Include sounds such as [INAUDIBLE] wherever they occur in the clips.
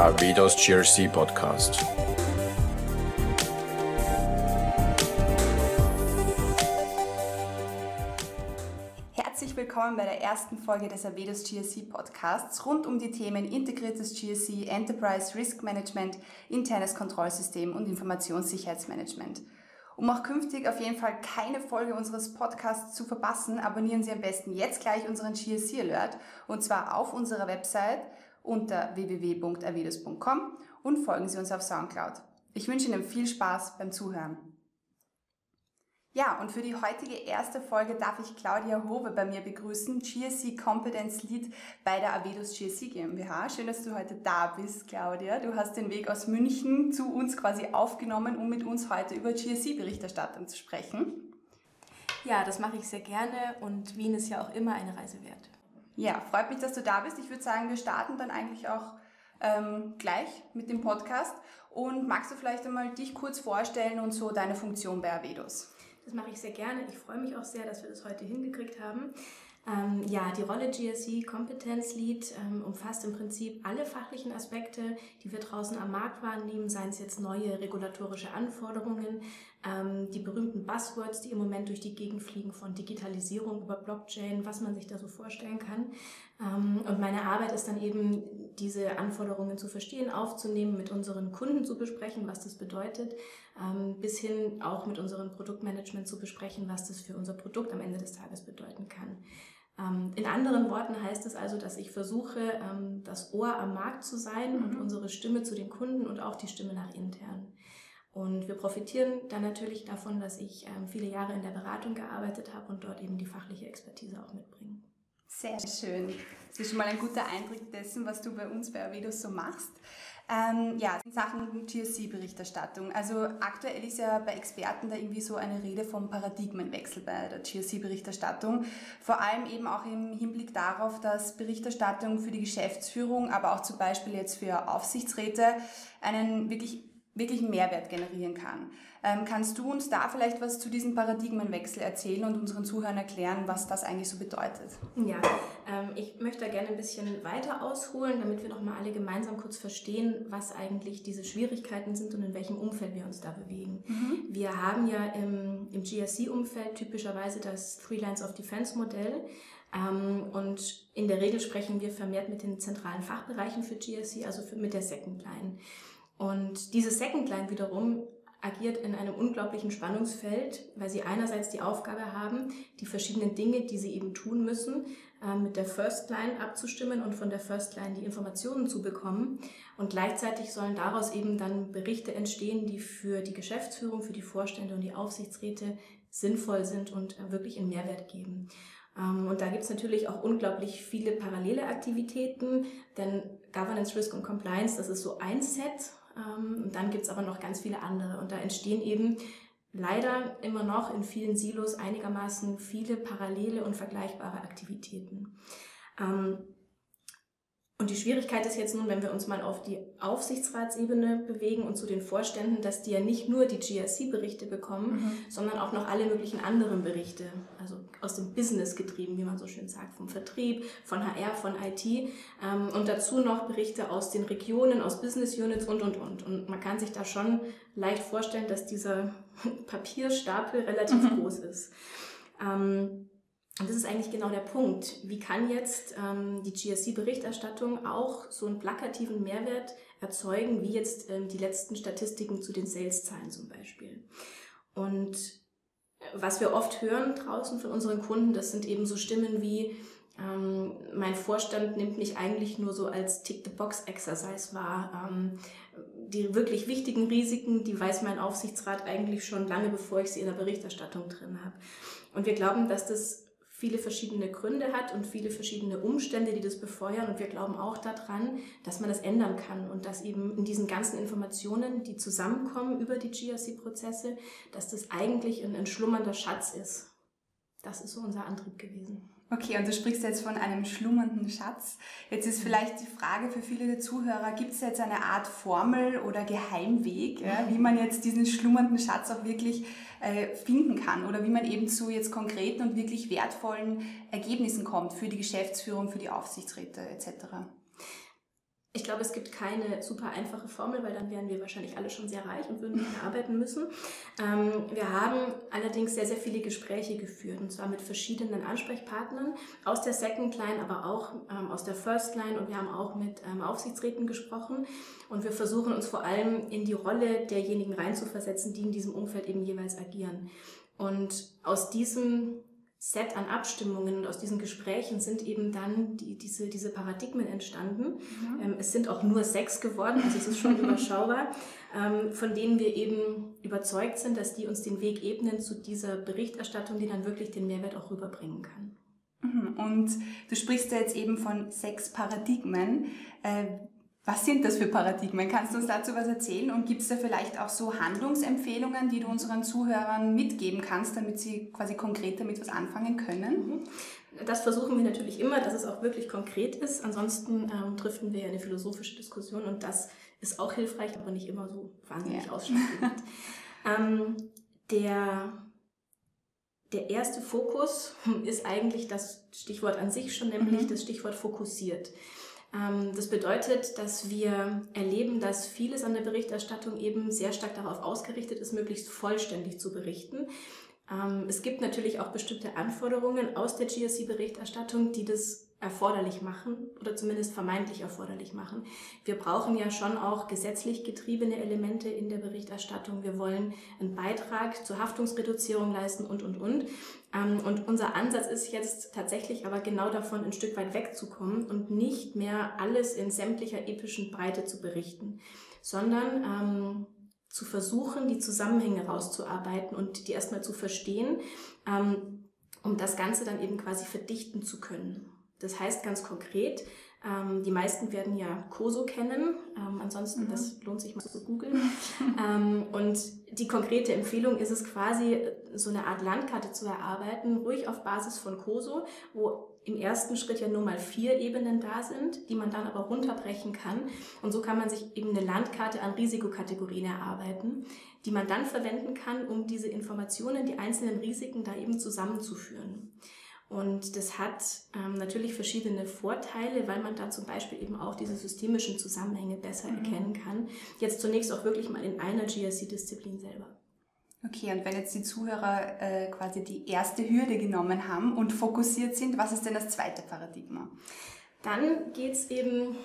Arvidos GRC Podcast. Herzlich willkommen bei der ersten Folge des Avedos GSC Podcasts rund um die Themen integriertes GSC, Enterprise Risk Management, internes Kontrollsystem und Informationssicherheitsmanagement. Um auch künftig auf jeden Fall keine Folge unseres Podcasts zu verpassen, abonnieren Sie am besten jetzt gleich unseren GSC Alert und zwar auf unserer Website unter www.avidos.com und folgen Sie uns auf Soundcloud. Ich wünsche Ihnen viel Spaß beim Zuhören. Ja, und für die heutige erste Folge darf ich Claudia Hove bei mir begrüßen, GSC Competence Lead bei der Avedus GSC GmbH. Schön, dass du heute da bist, Claudia. Du hast den Weg aus München zu uns quasi aufgenommen, um mit uns heute über GSC-Berichterstattung zu sprechen. Ja, das mache ich sehr gerne und Wien ist ja auch immer eine Reise wert. Ja, freut mich, dass du da bist. Ich würde sagen, wir starten dann eigentlich auch ähm, gleich mit dem Podcast. Und magst du vielleicht einmal dich kurz vorstellen und so deine Funktion bei Avedus? Das mache ich sehr gerne. Ich freue mich auch sehr, dass wir das heute hingekriegt haben. Ähm, ja, die Rolle GSE Competence Lead ähm, umfasst im Prinzip alle fachlichen Aspekte, die wir draußen am Markt wahrnehmen, seien es jetzt neue regulatorische Anforderungen, ähm, die berühmten Buzzwords, die im Moment durch die Gegend fliegen, von Digitalisierung über Blockchain, was man sich da so vorstellen kann. Ähm, und meine Arbeit ist dann eben, diese Anforderungen zu verstehen, aufzunehmen, mit unseren Kunden zu besprechen, was das bedeutet, ähm, bis hin auch mit unserem Produktmanagement zu besprechen, was das für unser Produkt am Ende des Tages bedeuten kann. Ähm, in anderen Worten heißt es also, dass ich versuche, das Ohr am Markt zu sein mhm. und unsere Stimme zu den Kunden und auch die Stimme nach intern. Und wir profitieren dann natürlich davon, dass ich viele Jahre in der Beratung gearbeitet habe und dort eben die fachliche Expertise auch mitbringe. Sehr schön. Das ist schon mal ein guter Eindruck dessen, was du bei uns bei Avedus so machst. Ähm, ja, in Sachen GSC-Berichterstattung. Also aktuell ist ja bei Experten da irgendwie so eine Rede vom Paradigmenwechsel bei der GSC-Berichterstattung. Vor allem eben auch im Hinblick darauf, dass Berichterstattung für die Geschäftsführung, aber auch zum Beispiel jetzt für Aufsichtsräte einen wirklich wirklichen Mehrwert generieren kann. Ähm, kannst du uns da vielleicht was zu diesem Paradigmenwechsel erzählen und unseren Zuhörern erklären, was das eigentlich so bedeutet? Ja, ähm, ich möchte da gerne ein bisschen weiter ausholen, damit wir nochmal alle gemeinsam kurz verstehen, was eigentlich diese Schwierigkeiten sind und in welchem Umfeld wir uns da bewegen. Mhm. Wir haben ja im, im GSC-Umfeld typischerweise das Three Lines of Defense-Modell. Ähm, und in der Regel sprechen wir vermehrt mit den zentralen Fachbereichen für GSC, also für, mit der Second Line. Und diese Second Line wiederum agiert in einem unglaublichen Spannungsfeld, weil sie einerseits die Aufgabe haben, die verschiedenen Dinge, die sie eben tun müssen, äh, mit der First Line abzustimmen und von der First Line die Informationen zu bekommen. Und gleichzeitig sollen daraus eben dann Berichte entstehen, die für die Geschäftsführung, für die Vorstände und die Aufsichtsräte sinnvoll sind und äh, wirklich einen Mehrwert geben. Ähm, und da gibt es natürlich auch unglaublich viele parallele Aktivitäten, denn Governance, Risk und Compliance, das ist so ein Set und dann gibt es aber noch ganz viele andere. Und da entstehen eben leider immer noch in vielen Silos einigermaßen viele parallele und vergleichbare Aktivitäten. Ähm, und die Schwierigkeit ist jetzt nun, wenn wir uns mal auf die Aufsichtsratsebene bewegen und zu den Vorständen, dass die ja nicht nur die GRC-Berichte bekommen, mhm. sondern auch noch alle möglichen anderen Berichte, also aus dem Business getrieben, wie man so schön sagt, vom Vertrieb, von HR, von IT ähm, und dazu noch Berichte aus den Regionen, aus Business Units und, und, und. Und man kann sich da schon leicht vorstellen, dass dieser [LAUGHS] Papierstapel relativ mhm. groß ist. Und das ist eigentlich genau der Punkt. Wie kann jetzt ähm, die GSC-Berichterstattung auch so einen plakativen Mehrwert erzeugen, wie jetzt ähm, die letzten Statistiken zu den Sales-Zahlen zum Beispiel? Und äh, was wir oft hören draußen von unseren Kunden, das sind eben so Stimmen wie, ähm, mein Vorstand nimmt mich eigentlich nur so als Tick-the-Box-Exercise wahr. Ähm, die wirklich wichtigen Risiken, die weiß mein Aufsichtsrat eigentlich schon lange, bevor ich sie in der Berichterstattung drin habe. Und wir glauben, dass das viele verschiedene Gründe hat und viele verschiedene Umstände, die das befeuern. Und wir glauben auch daran, dass man das ändern kann und dass eben in diesen ganzen Informationen, die zusammenkommen über die GRC-Prozesse, dass das eigentlich ein entschlummernder Schatz ist. Das ist so unser Antrieb gewesen. Okay, und du sprichst jetzt von einem schlummernden Schatz. Jetzt ist vielleicht die Frage für viele der Zuhörer, gibt es jetzt eine Art Formel oder Geheimweg, ja, wie man jetzt diesen schlummernden Schatz auch wirklich äh, finden kann oder wie man eben zu jetzt konkreten und wirklich wertvollen Ergebnissen kommt für die Geschäftsführung, für die Aufsichtsräte etc.? Ich glaube, es gibt keine super einfache Formel, weil dann wären wir wahrscheinlich alle schon sehr reich und würden nicht mehr arbeiten müssen. Ähm, wir haben allerdings sehr, sehr viele Gespräche geführt und zwar mit verschiedenen Ansprechpartnern aus der Second Line, aber auch ähm, aus der First Line und wir haben auch mit ähm, Aufsichtsräten gesprochen und wir versuchen uns vor allem in die Rolle derjenigen reinzuversetzen, die in diesem Umfeld eben jeweils agieren. Und aus diesem Set an Abstimmungen und aus diesen Gesprächen sind eben dann die, diese, diese Paradigmen entstanden. Mhm. Ähm, es sind auch nur sechs geworden, also es ist schon [LAUGHS] überschaubar, ähm, von denen wir eben überzeugt sind, dass die uns den Weg ebnen zu dieser Berichterstattung, die dann wirklich den Mehrwert auch rüberbringen kann. Mhm. Und du sprichst ja jetzt eben von sechs Paradigmen. Äh, was sind das für Paradigmen? Kannst du uns dazu was erzählen? Und gibt es da vielleicht auch so Handlungsempfehlungen, die du unseren Zuhörern mitgeben kannst, damit sie quasi konkret damit was anfangen können? Mhm. Das versuchen wir natürlich immer, dass es auch wirklich konkret ist. Ansonsten ähm, driften wir ja eine philosophische Diskussion und das ist auch hilfreich, aber nicht immer so wahnsinnig ja. ausschlaggebend. [LAUGHS] ähm, der, der erste Fokus [LAUGHS] ist eigentlich das Stichwort an sich schon, nämlich mhm. das Stichwort fokussiert. Ähm, das bedeutet, dass wir erleben, dass vieles an der Berichterstattung eben sehr stark darauf ausgerichtet ist, möglichst vollständig zu berichten. Ähm, es gibt natürlich auch bestimmte Anforderungen aus der GSC-Berichterstattung, die das erforderlich machen oder zumindest vermeintlich erforderlich machen. Wir brauchen ja schon auch gesetzlich getriebene Elemente in der Berichterstattung. Wir wollen einen Beitrag zur Haftungsreduzierung leisten und, und, und. Ähm, und unser Ansatz ist jetzt tatsächlich aber genau davon ein Stück weit wegzukommen und nicht mehr alles in sämtlicher epischen Breite zu berichten, sondern ähm, zu versuchen, die Zusammenhänge rauszuarbeiten und die erstmal zu verstehen, ähm, um das Ganze dann eben quasi verdichten zu können. Das heißt ganz konkret, ähm, die meisten werden ja COSO kennen. Ähm, ansonsten, mhm. das lohnt sich mal zu googeln. ähm, und die konkrete Empfehlung ist es quasi, so eine Art Landkarte zu erarbeiten, ruhig auf Basis von COSO, wo im ersten Schritt ja nur mal vier Ebenen da sind, die man dann aber runterbrechen kann. Und so kann man sich eben eine Landkarte an Risikokategorien erarbeiten, die man dann verwenden kann, um diese Informationen, die einzelnen Risiken da eben zusammenzuführen. Und das hat ähm, natürlich verschiedene Vorteile, weil man da zum Beispiel eben auch diese systemischen Zusammenhänge besser mhm. erkennen kann. Jetzt zunächst auch wirklich mal in einer GRC-Disziplin selber. Okay, und wenn jetzt die Zuhörer äh, quasi die erste Hürde genommen haben und fokussiert sind, was ist denn das zweite Paradigma? Dann geht es eben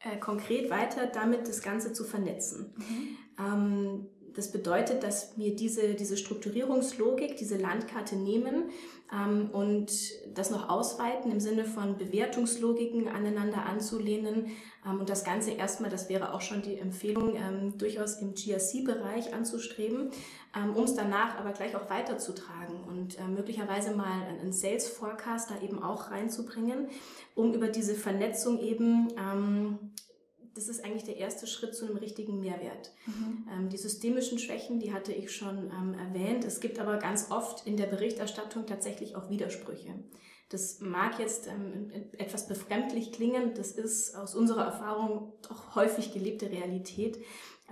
äh, konkret weiter, damit das Ganze zu vernetzen. Mhm. Ähm, das bedeutet, dass wir diese, diese Strukturierungslogik, diese Landkarte nehmen ähm, und das noch ausweiten im Sinne von Bewertungslogiken aneinander anzulehnen. Ähm, und das Ganze erstmal, das wäre auch schon die Empfehlung, ähm, durchaus im GRC-Bereich anzustreben, ähm, um es danach aber gleich auch weiterzutragen und äh, möglicherweise mal einen Sales Forecast da eben auch reinzubringen, um über diese Vernetzung eben ähm, das ist eigentlich der erste Schritt zu einem richtigen Mehrwert. Mhm. Ähm, die systemischen Schwächen, die hatte ich schon ähm, erwähnt. Es gibt aber ganz oft in der Berichterstattung tatsächlich auch Widersprüche. Das mag jetzt ähm, etwas befremdlich klingen, das ist aus unserer Erfahrung doch häufig gelebte Realität.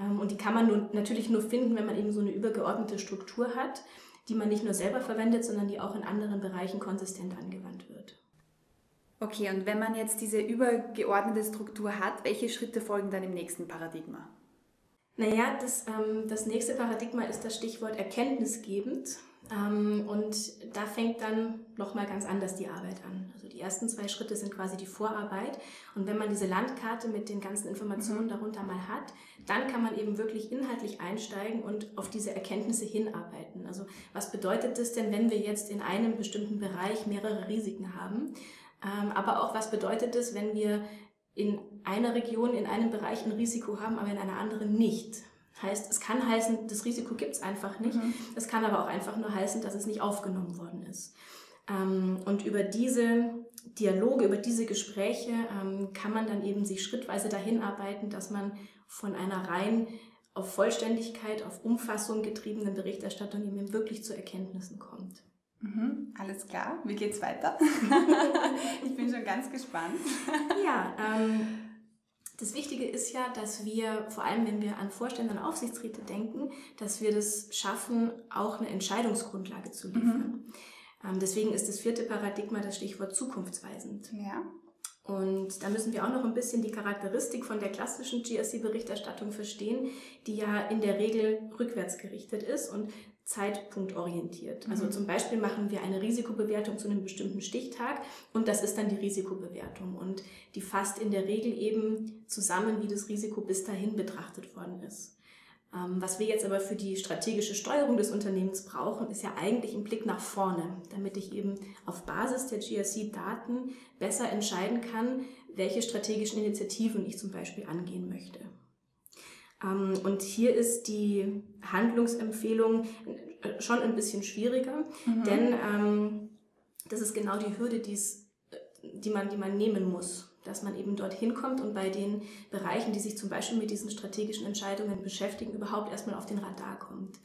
Ähm, und die kann man nun, natürlich nur finden, wenn man eben so eine übergeordnete Struktur hat, die man nicht nur selber verwendet, sondern die auch in anderen Bereichen konsistent angewandt wird. Okay, und wenn man jetzt diese übergeordnete Struktur hat, welche Schritte folgen dann im nächsten Paradigma? Naja, das, ähm, das nächste Paradigma ist das Stichwort erkenntnisgebend. Ähm, und da fängt dann nochmal ganz anders die Arbeit an. Also die ersten zwei Schritte sind quasi die Vorarbeit. Und wenn man diese Landkarte mit den ganzen Informationen mhm. darunter mal hat, dann kann man eben wirklich inhaltlich einsteigen und auf diese Erkenntnisse hinarbeiten. Also was bedeutet das denn, wenn wir jetzt in einem bestimmten Bereich mehrere Risiken haben? Ähm, aber auch, was bedeutet es, wenn wir in einer Region, in einem Bereich ein Risiko haben, aber in einer anderen nicht? Heißt, es kann heißen, das Risiko gibt es einfach nicht. Mhm. Es kann aber auch einfach nur heißen, dass es nicht aufgenommen worden ist. Ähm, und über diese Dialoge, über diese Gespräche ähm, kann man dann eben sich schrittweise dahin arbeiten, dass man von einer rein auf Vollständigkeit, auf Umfassung getriebenen Berichterstattung eben wirklich zu Erkenntnissen kommt. Mhm, alles klar. Wie geht's weiter? [LAUGHS] bin ganz gespannt. [LAUGHS] ja, ähm, das Wichtige ist ja, dass wir, vor allem wenn wir an Vorstände und Aufsichtsräte denken, dass wir das schaffen, auch eine Entscheidungsgrundlage zu liefern. Mhm. Ähm, deswegen ist das vierte Paradigma das Stichwort zukunftsweisend. Ja. Und da müssen wir auch noch ein bisschen die Charakteristik von der klassischen GRC-Berichterstattung verstehen, die ja in der Regel rückwärts gerichtet ist und zeitpunktorientiert. Also mhm. zum Beispiel machen wir eine Risikobewertung zu einem bestimmten Stichtag und das ist dann die Risikobewertung und die fasst in der Regel eben zusammen, wie das Risiko bis dahin betrachtet worden ist. Ähm, was wir jetzt aber für die strategische Steuerung des Unternehmens brauchen, ist ja eigentlich ein Blick nach vorne, damit ich eben auf Basis der GRC-Daten besser entscheiden kann, welche strategischen Initiativen ich zum Beispiel angehen möchte. Ähm, und hier ist die Handlungsempfehlung äh, schon ein bisschen schwieriger, mhm. denn ähm, das ist genau die Hürde, äh, die, man, die man nehmen muss dass man eben dorthin kommt und bei den Bereichen, die sich zum Beispiel mit diesen strategischen Entscheidungen beschäftigen, überhaupt erstmal auf den Radar kommt.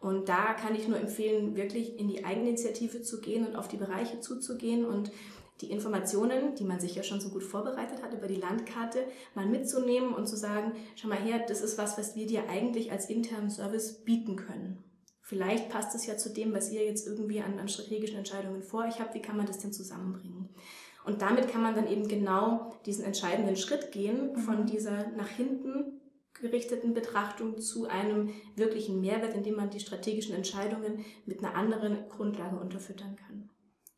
Und da kann ich nur empfehlen, wirklich in die Eigeninitiative zu gehen und auf die Bereiche zuzugehen und die Informationen, die man sich ja schon so gut vorbereitet hat über die Landkarte, mal mitzunehmen und zu sagen, schau mal her, das ist was, was wir dir eigentlich als internen Service bieten können. Vielleicht passt es ja zu dem, was ihr jetzt irgendwie an, an strategischen Entscheidungen vor euch habt. Wie kann man das denn zusammenbringen? Und damit kann man dann eben genau diesen entscheidenden Schritt gehen von mhm. dieser nach hinten gerichteten Betrachtung zu einem wirklichen Mehrwert, indem man die strategischen Entscheidungen mit einer anderen Grundlage unterfüttern kann.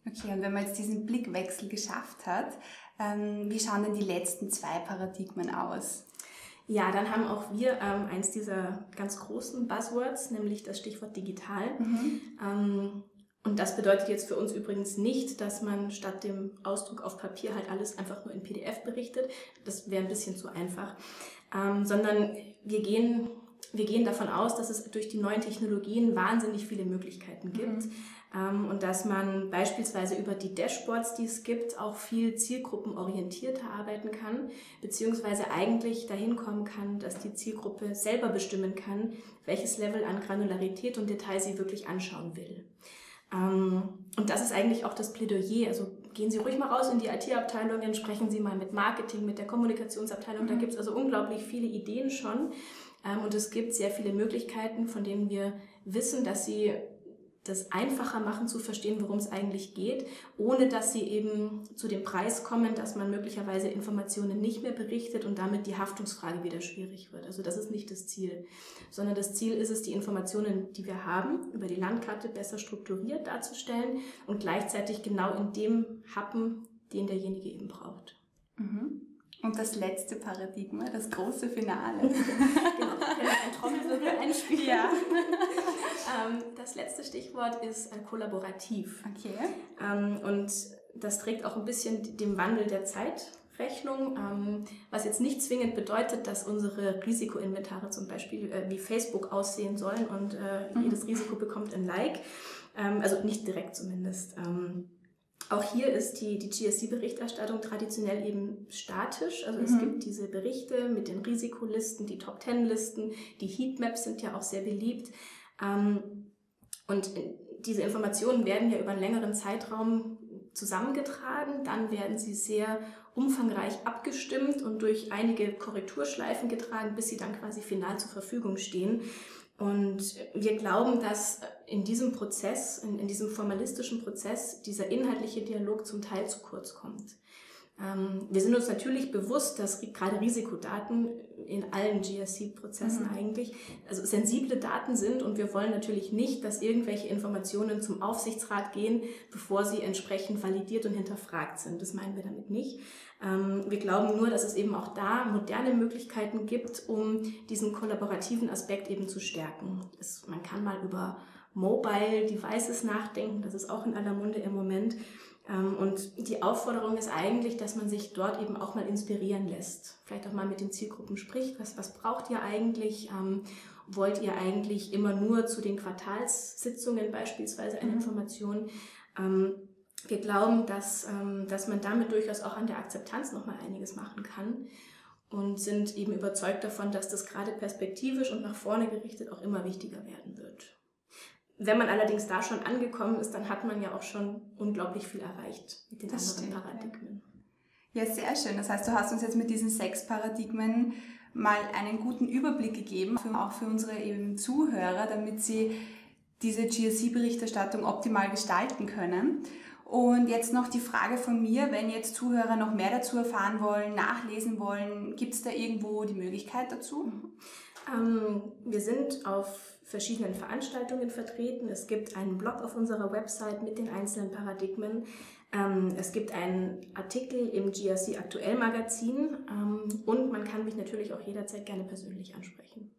Okay, und wenn man jetzt diesen Blickwechsel geschafft hat, ähm, wie schauen denn die letzten zwei Paradigmen aus? Ja, dann haben auch wir ähm, eins dieser ganz großen Buzzwords, nämlich das Stichwort digital. Mhm. Ähm, und das bedeutet jetzt für uns übrigens nicht, dass man statt dem Ausdruck auf Papier halt alles einfach nur in PDF berichtet. Das wäre ein bisschen zu einfach. Ähm, sondern wir gehen, wir gehen davon aus, dass es durch die neuen Technologien wahnsinnig viele Möglichkeiten gibt. Mhm. Ähm, und dass man beispielsweise über die Dashboards, die es gibt, auch viel zielgruppenorientierter arbeiten kann, beziehungsweise eigentlich dahin kommen kann, dass die Zielgruppe selber bestimmen kann, welches Level an Granularität und Detail sie wirklich anschauen will. Ähm, und das ist eigentlich auch das Plädoyer. Also gehen Sie ruhig mal raus in die IT-Abteilungen, sprechen Sie mal mit Marketing, mit der Kommunikationsabteilung. Mhm. Da gibt es also unglaublich viele Ideen schon. Ähm, und es gibt sehr viele Möglichkeiten, von denen wir wissen, dass sie das einfacher machen zu verstehen, worum es eigentlich geht, ohne dass sie eben zu dem Preis kommen, dass man möglicherweise Informationen nicht mehr berichtet und damit die Haftungsfrage wieder schwierig wird. Also das ist nicht das Ziel, sondern das Ziel ist es, die Informationen, die wir haben, über die Landkarte besser strukturiert darzustellen und gleichzeitig genau in dem Happen, den derjenige eben braucht. Mhm. Und das letzte Paradigma, das große Finale. [LAUGHS] genau, ein Trommelwirbel einspielen. Ja. [LAUGHS] Ähm, das letzte Stichwort ist äh, kollaborativ. Okay. Ähm, und das trägt auch ein bisschen dem Wandel der Zeitrechnung, ähm, was jetzt nicht zwingend bedeutet, dass unsere Risikoinventare zum Beispiel äh, wie Facebook aussehen sollen und äh, mhm. jedes Risiko bekommt ein Like. Also nicht direkt zumindest. Auch hier ist die, die GSC-Berichterstattung traditionell eben statisch. Also mhm. es gibt diese Berichte mit den Risikolisten, die Top-Ten-Listen, die Heatmaps sind ja auch sehr beliebt. Ähm, und diese Informationen werden ja über einen längeren Zeitraum zusammengetragen. Dann werden sie sehr umfangreich abgestimmt und durch einige Korrekturschleifen getragen, bis sie dann quasi final zur Verfügung stehen. Und wir glauben, dass in diesem Prozess, in, in, diesem formalistischen Prozess, dieser inhaltliche Dialog zum Teil zu kurz kommt. Ähm, wir sind uns natürlich bewusst, dass gerade Risikodaten in allen GRC-Prozessen mhm. eigentlich, also sensible Daten sind und wir wollen natürlich nicht, dass irgendwelche Informationen zum Aufsichtsrat gehen, bevor sie entsprechend validiert und hinterfragt sind. Das meinen wir damit nicht. Ähm, wir glauben nur, dass es eben auch da moderne Möglichkeiten gibt, um diesen kollaborativen Aspekt eben zu stärken. Es, man kann mal über Mobile Devices nachdenken, das ist auch in aller Munde im Moment. Ähm, und die Aufforderung ist eigentlich, dass man sich dort eben auch mal inspirieren lässt. Vielleicht auch mal mit den Zielgruppen spricht. Was, was braucht ihr eigentlich? Ähm, wollt ihr eigentlich immer nur zu den Quartalssitzungen beispielsweise eine mhm. Information? Ähm, wir glauben, dass, dass man damit durchaus auch an der Akzeptanz nochmal einiges machen kann und sind eben überzeugt davon, dass das gerade perspektivisch und nach vorne gerichtet auch immer wichtiger werden wird. Wenn man allerdings da schon angekommen ist, dann hat man ja auch schon unglaublich viel erreicht mit den das anderen stimmt, Paradigmen. Ja. sehr schön. Das heißt, du hast uns jetzt mit diesen sechs Paradigmen mal einen guten Überblick gegeben, auch für unsere eben Zuhörer, damit sie diese GSC-Berichterstattung optimal gestalten können. Und jetzt noch die Frage von mir, wenn jetzt Zuhörer noch mehr dazu erfahren wollen, nachlesen wollen, gibt es da irgendwo die Möglichkeit dazu? Ähm, wir sind auf verschiedenen Veranstaltungen vertreten. Es gibt einen Blog auf unserer Website mit den einzelnen Paradigmen. Ähm, es gibt einen Artikel im GRC Aktuell Magazin ähm, und man kann mich natürlich auch jederzeit gerne persönlich ansprechen.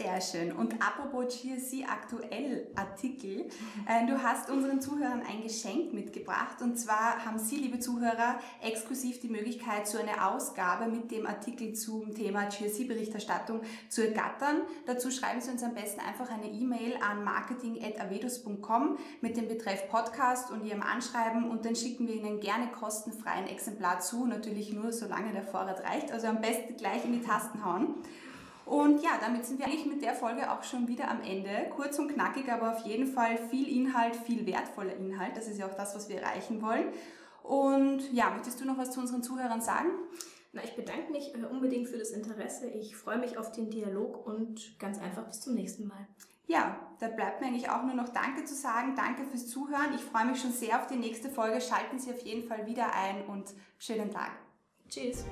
Sehr schön. Und apropos GSC aktuell Artikel, äh, du hast unseren Zuhörern ein Geschenk mitgebracht. Und zwar haben Sie, liebe Zuhörer, exklusiv die Möglichkeit, so eine Ausgabe mit dem Artikel zum Thema GSC-Berichterstattung zu ergattern. Dazu schreiben Sie uns am besten einfach eine E-Mail an marketing.avedus.com mit dem Betreff Podcast und Ihrem Anschreiben und dann schicken wir Ihnen gerne kostenfrei ein Exemplar zu. Natürlich nur, solange der Vorrat reicht. Also am besten gleich in die Tasten hauen. Und ja, damit sind wir eigentlich mit der Folge auch schon wieder am Ende. Kurz und knackig, aber auf jeden Fall viel Inhalt, viel wertvoller Inhalt. Das ist ja auch das, was wir erreichen wollen. Und ja, möchtest du noch was zu unseren Zuhörern sagen? Na, ich bedanke mich äh, unbedingt für das Interesse. Ich freue mich auf den Dialog und ganz einfach bis zum nächsten Mal. Ja, da bleibt mir eigentlich auch nur noch Danke zu sagen. Danke fürs Zuhören. Ich freue mich schon sehr auf die nächste Folge. Schalten Sie auf jeden Fall wieder ein und schönen Tag. Tschüss.